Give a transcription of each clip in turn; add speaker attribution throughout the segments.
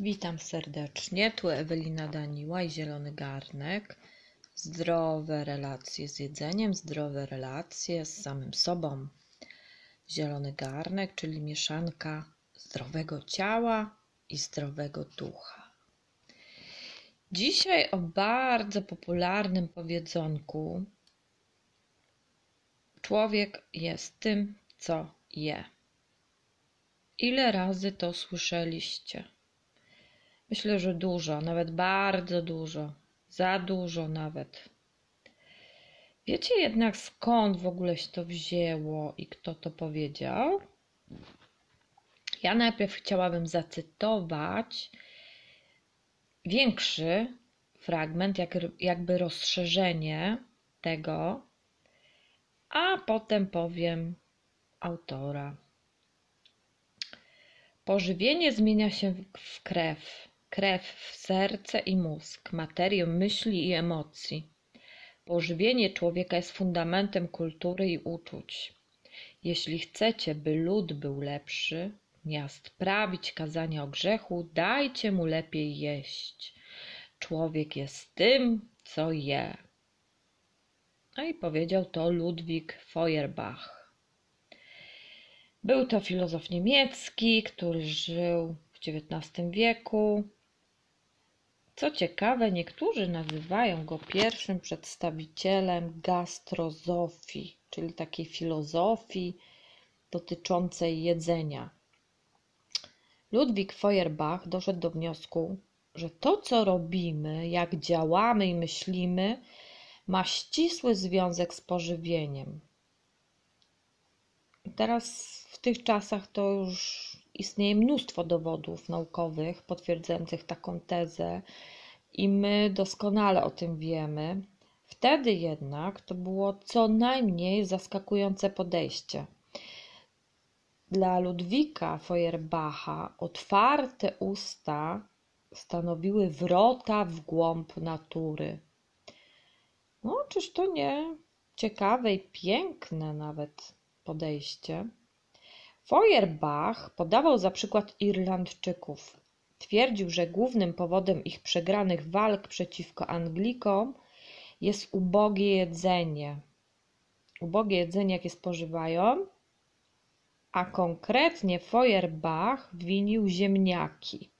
Speaker 1: Witam serdecznie. Tu Ewelina Daniła i Zielony Garnek. Zdrowe relacje z jedzeniem, zdrowe relacje z samym sobą. Zielony Garnek, czyli mieszanka zdrowego ciała i zdrowego ducha. Dzisiaj o bardzo popularnym powiedzonku: Człowiek jest tym, co je. Ile razy to słyszeliście? Myślę, że dużo, nawet bardzo dużo, za dużo nawet. Wiecie jednak skąd w ogóle się to wzięło i kto to powiedział? Ja najpierw chciałabym zacytować większy fragment, jak, jakby rozszerzenie tego, a potem powiem autora. Pożywienie zmienia się w krew, krew w serce i mózg, materię myśli i emocji. Pożywienie człowieka jest fundamentem kultury i uczuć. Jeśli chcecie, by lud był lepszy, miast prawić kazania o grzechu, dajcie mu lepiej jeść. Człowiek jest tym, co je. No i powiedział to Ludwik Feuerbach. Był to filozof niemiecki, który żył w XIX wieku. Co ciekawe, niektórzy nazywają go pierwszym przedstawicielem gastrozofii, czyli takiej filozofii dotyczącej jedzenia. Ludwik Feuerbach doszedł do wniosku, że to, co robimy, jak działamy i myślimy, ma ścisły związek z pożywieniem. Teraz w tych czasach to już istnieje mnóstwo dowodów naukowych potwierdzających taką tezę i my doskonale o tym wiemy. Wtedy jednak to było co najmniej zaskakujące podejście. Dla Ludwika Feuerbacha otwarte usta stanowiły wrota w głąb natury. No, czyż to nie ciekawe i piękne nawet podejście? Feuerbach podawał za przykład Irlandczyków. Twierdził, że głównym powodem ich przegranych walk przeciwko Anglikom jest ubogie jedzenie. Ubogie jedzenie, jakie spożywają, a konkretnie Feuerbach winił ziemniaki.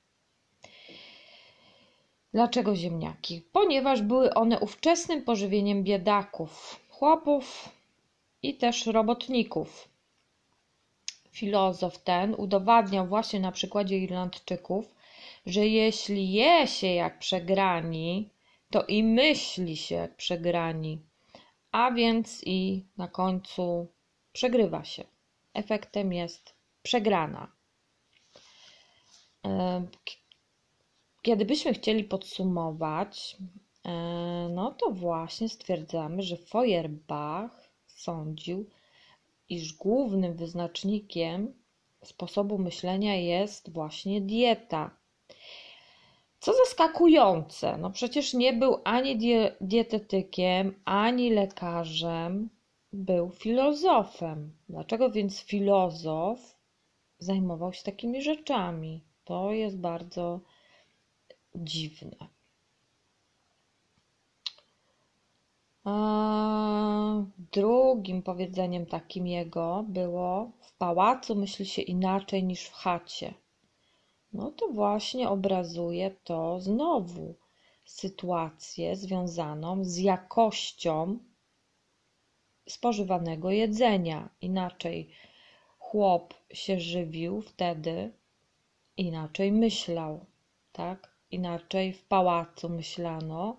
Speaker 1: Dlaczego ziemniaki? Ponieważ były one ówczesnym pożywieniem biedaków, chłopów i też robotników. Filozof ten udowadniał właśnie na przykładzie Irlandczyków, że jeśli je się jak przegrani, to i myśli się jak przegrani, a więc i na końcu przegrywa się. Efektem jest przegrana. Kiedy byśmy chcieli podsumować, no to właśnie stwierdzamy, że Feuerbach sądził, iż głównym wyznacznikiem sposobu myślenia jest właśnie dieta. Co zaskakujące, no przecież nie był ani dietetykiem, ani lekarzem, był filozofem. Dlaczego więc filozof zajmował się takimi rzeczami? To jest bardzo dziwne. Drugim powiedzeniem takim jego było: W pałacu myśli się inaczej niż w chacie. No to właśnie obrazuje to znowu sytuację związaną z jakością spożywanego jedzenia. Inaczej chłop się żywił wtedy, inaczej myślał, tak? Inaczej w pałacu myślano,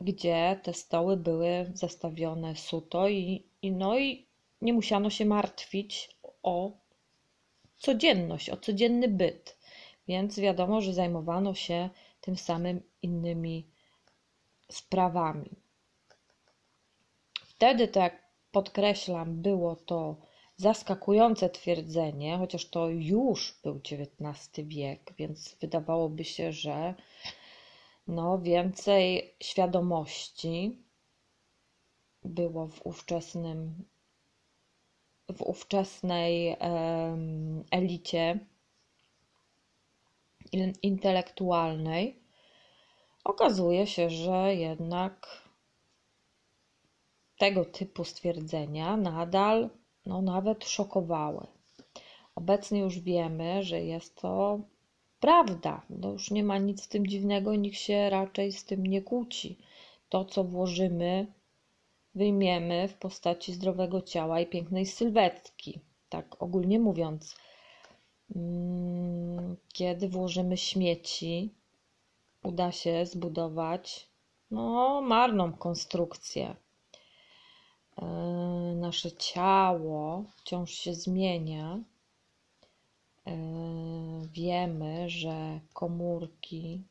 Speaker 1: gdzie te stoły były zastawione suto i, i, no i nie musiano się martwić o codzienność, o codzienny byt. Więc wiadomo, że zajmowano się tym samym innymi sprawami. Wtedy, tak jak podkreślam, było to zaskakujące twierdzenie, chociaż to już był XIX wiek, więc wydawałoby się, że no, więcej świadomości było w ówczesnym w ówczesnej elicie intelektualnej, okazuje się, że jednak tego typu stwierdzenia nadal no, nawet szokowały. Obecnie już wiemy, że jest to prawda. No już nie ma nic w tym dziwnego, nikt się raczej z tym nie kłóci. To, co włożymy, wyjmiemy w postaci zdrowego ciała i pięknej sylwetki. Tak ogólnie mówiąc, mm, kiedy włożymy śmieci, uda się zbudować no, marną konstrukcję. E, nasze ciało wciąż się zmienia. Wiemy, że komórki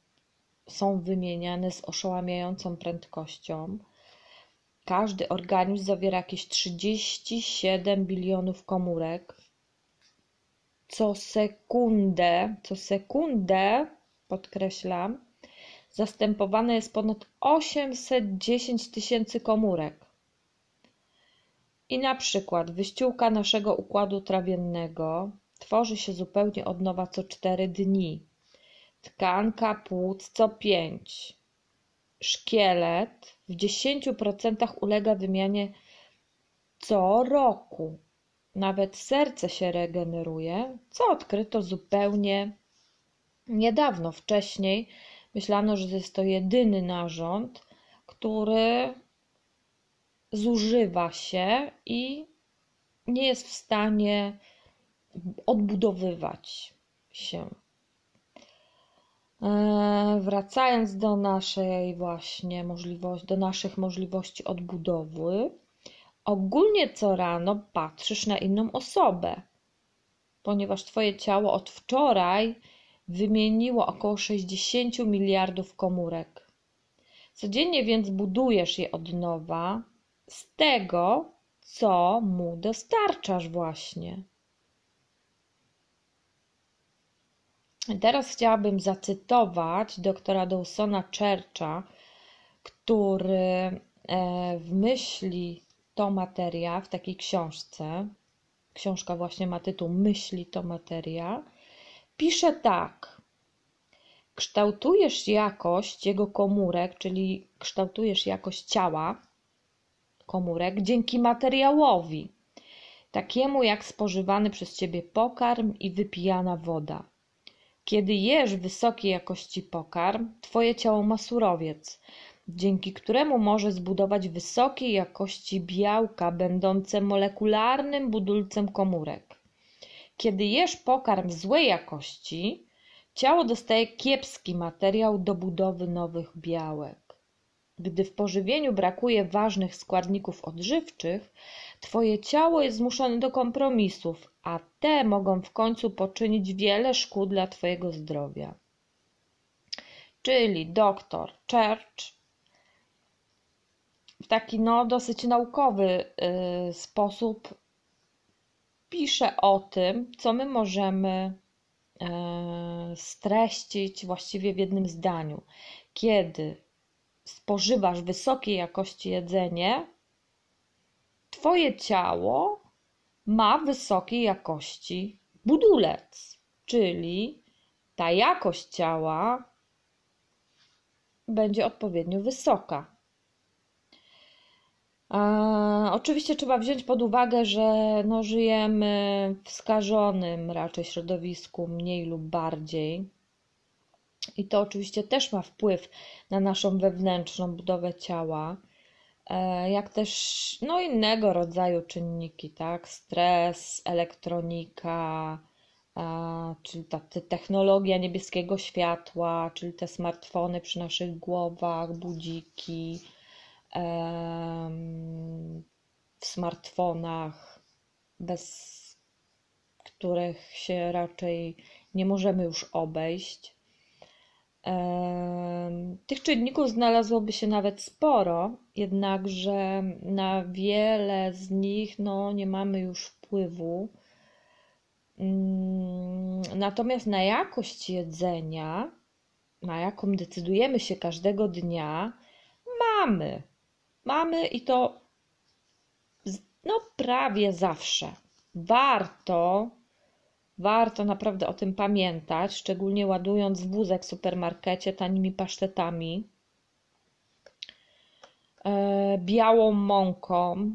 Speaker 1: są wymieniane z oszałamiającą prędkością. Każdy organizm zawiera jakieś 37 bilionów komórek. Co sekundę, co sekundę, podkreślam, zastępowane jest ponad 810 tysięcy komórek. I na przykład wyściółka naszego układu trawiennego tworzy się zupełnie od nowa co cztery dni. Tkanka płuc co pięć. Szkielet w 10% ulega wymianie co roku. Nawet serce się regeneruje, co odkryto zupełnie niedawno. Wcześniej myślano, że jest to jedyny narząd, który zużywa się i nie jest w stanie odbudowywać się. E, wracając do naszej właśnie możliwości, do naszych możliwości odbudowy, ogólnie co rano patrzysz na inną osobę, ponieważ Twoje ciało od wczoraj wymieniło około 60 miliardów komórek. Codziennie więc budujesz je od nowa z tego, co mu dostarczasz właśnie. Teraz chciałabym zacytować doktora Dawsona Churcha, który e, w myśli to materia w takiej książce, książka właśnie ma tytuł Myśli to materia, pisze tak. Kształtujesz jakość jego komórek, czyli kształtujesz jakość ciała komórek dzięki materiałowi, takiemu jak spożywany przez ciebie pokarm i wypijana woda. Kiedy jesz wysokiej jakości pokarm, twoje ciało ma surowiec, dzięki któremu może zbudować wysokiej jakości białka będące molekularnym budulcem komórek. Kiedy jesz pokarm złej jakości, ciało dostaje kiepski materiał do budowy nowych białek. Gdy w pożywieniu brakuje ważnych składników odżywczych, twoje ciało jest zmuszone do kompromisów, a te mogą w końcu poczynić wiele szkód dla twojego zdrowia. Czyli doktor Church w taki no, dosyć naukowy y, sposób pisze o tym, co my możemy y, streścić właściwie w jednym zdaniu. Kiedy spożywasz wysokiej jakości jedzenie, Twoje ciało ma wysokiej jakości budulec, czyli ta jakość ciała będzie odpowiednio wysoka. oczywiście trzeba wziąć pod uwagę, że no, żyjemy w skażonym raczej środowisku, mniej lub bardziej. I to oczywiście też ma wpływ na naszą wewnętrzną budowę ciała, jak też no, innego rodzaju czynniki, tak? Stres, elektronika, czyli ta technologia niebieskiego światła, czyli te smartfony przy naszych głowach, budziki w smartfonach, bez których się raczej nie możemy już obejść. Tych czynników znalazłoby się nawet sporo, jednakże na wiele z nich no, nie mamy już wpływu. Mm, natomiast na jakość jedzenia, na jaką decydujemy się każdego dnia, mamy. Mamy i to no, prawie zawsze. Warto Warto naprawdę o tym pamiętać, szczególnie ładując wózek w supermarkecie tanimi pasztetami, e, białą mąką,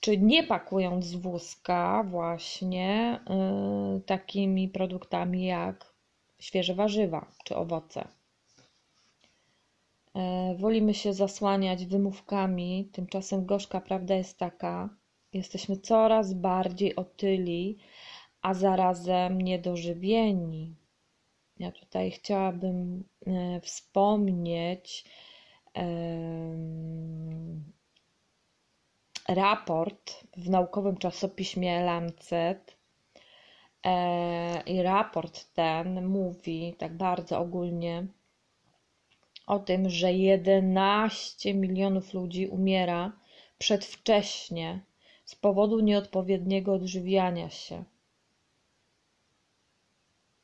Speaker 1: czy nie pakując wózka właśnie e, takimi produktami jak świeże warzywa czy owoce. E, wolimy się zasłaniać wymówkami, tymczasem gorzka prawda jest taka, jesteśmy coraz bardziej otyli, a zarazem niedożywieni. Ja tutaj chciałabym e, wspomnieć raport w naukowym czasopiśmie Lancet. E, I raport ten mówi tak bardzo ogólnie o tym, że 11 milionów ludzi umiera przedwcześnie z powodu nieodpowiedniego odżywiania się.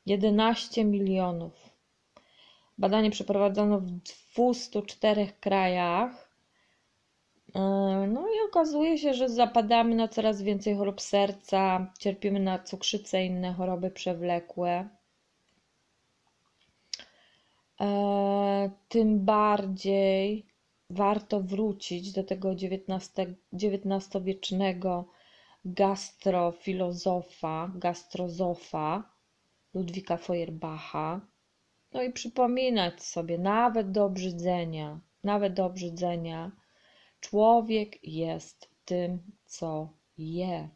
Speaker 1: 11 milionów. Badanie przeprowadzono w 204 krajach. E, no i okazuje się, że zapadamy na coraz więcej chorób serca, cierpimy na cukrzycę i inne choroby przewlekłe. E, tym bardziej warto wrócić do tego XIX-wiecznego gastrofilozofa, gastrozofa Ludwika Feuerbacha. No i przypominać sobie, nawet do obrzydzenia, nawet do obrzydzenia, człowiek jest tym, co je.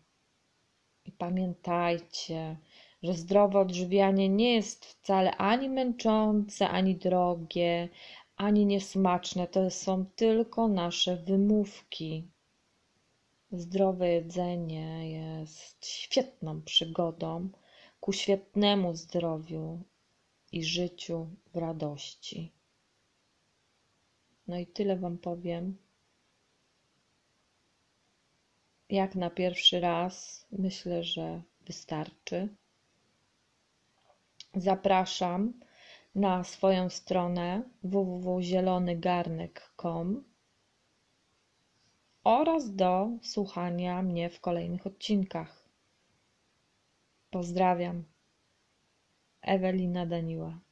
Speaker 1: I pamiętajcie, że zdrowe odżywianie nie jest wcale ani męczące, ani drogie, ani niesmaczne. To są tylko nasze wymówki. Zdrowe jedzenie jest świetną przygodą ku świetnemu zdrowiu i życiu w radości. No i tyle Wam powiem. Jak na pierwszy raz myślę, że wystarczy. Zapraszam na swoją stronę www.zielonygarnek.com oraz do słuchania mnie w kolejnych odcinkach. Pozdrawiam. Ewelina Daniła.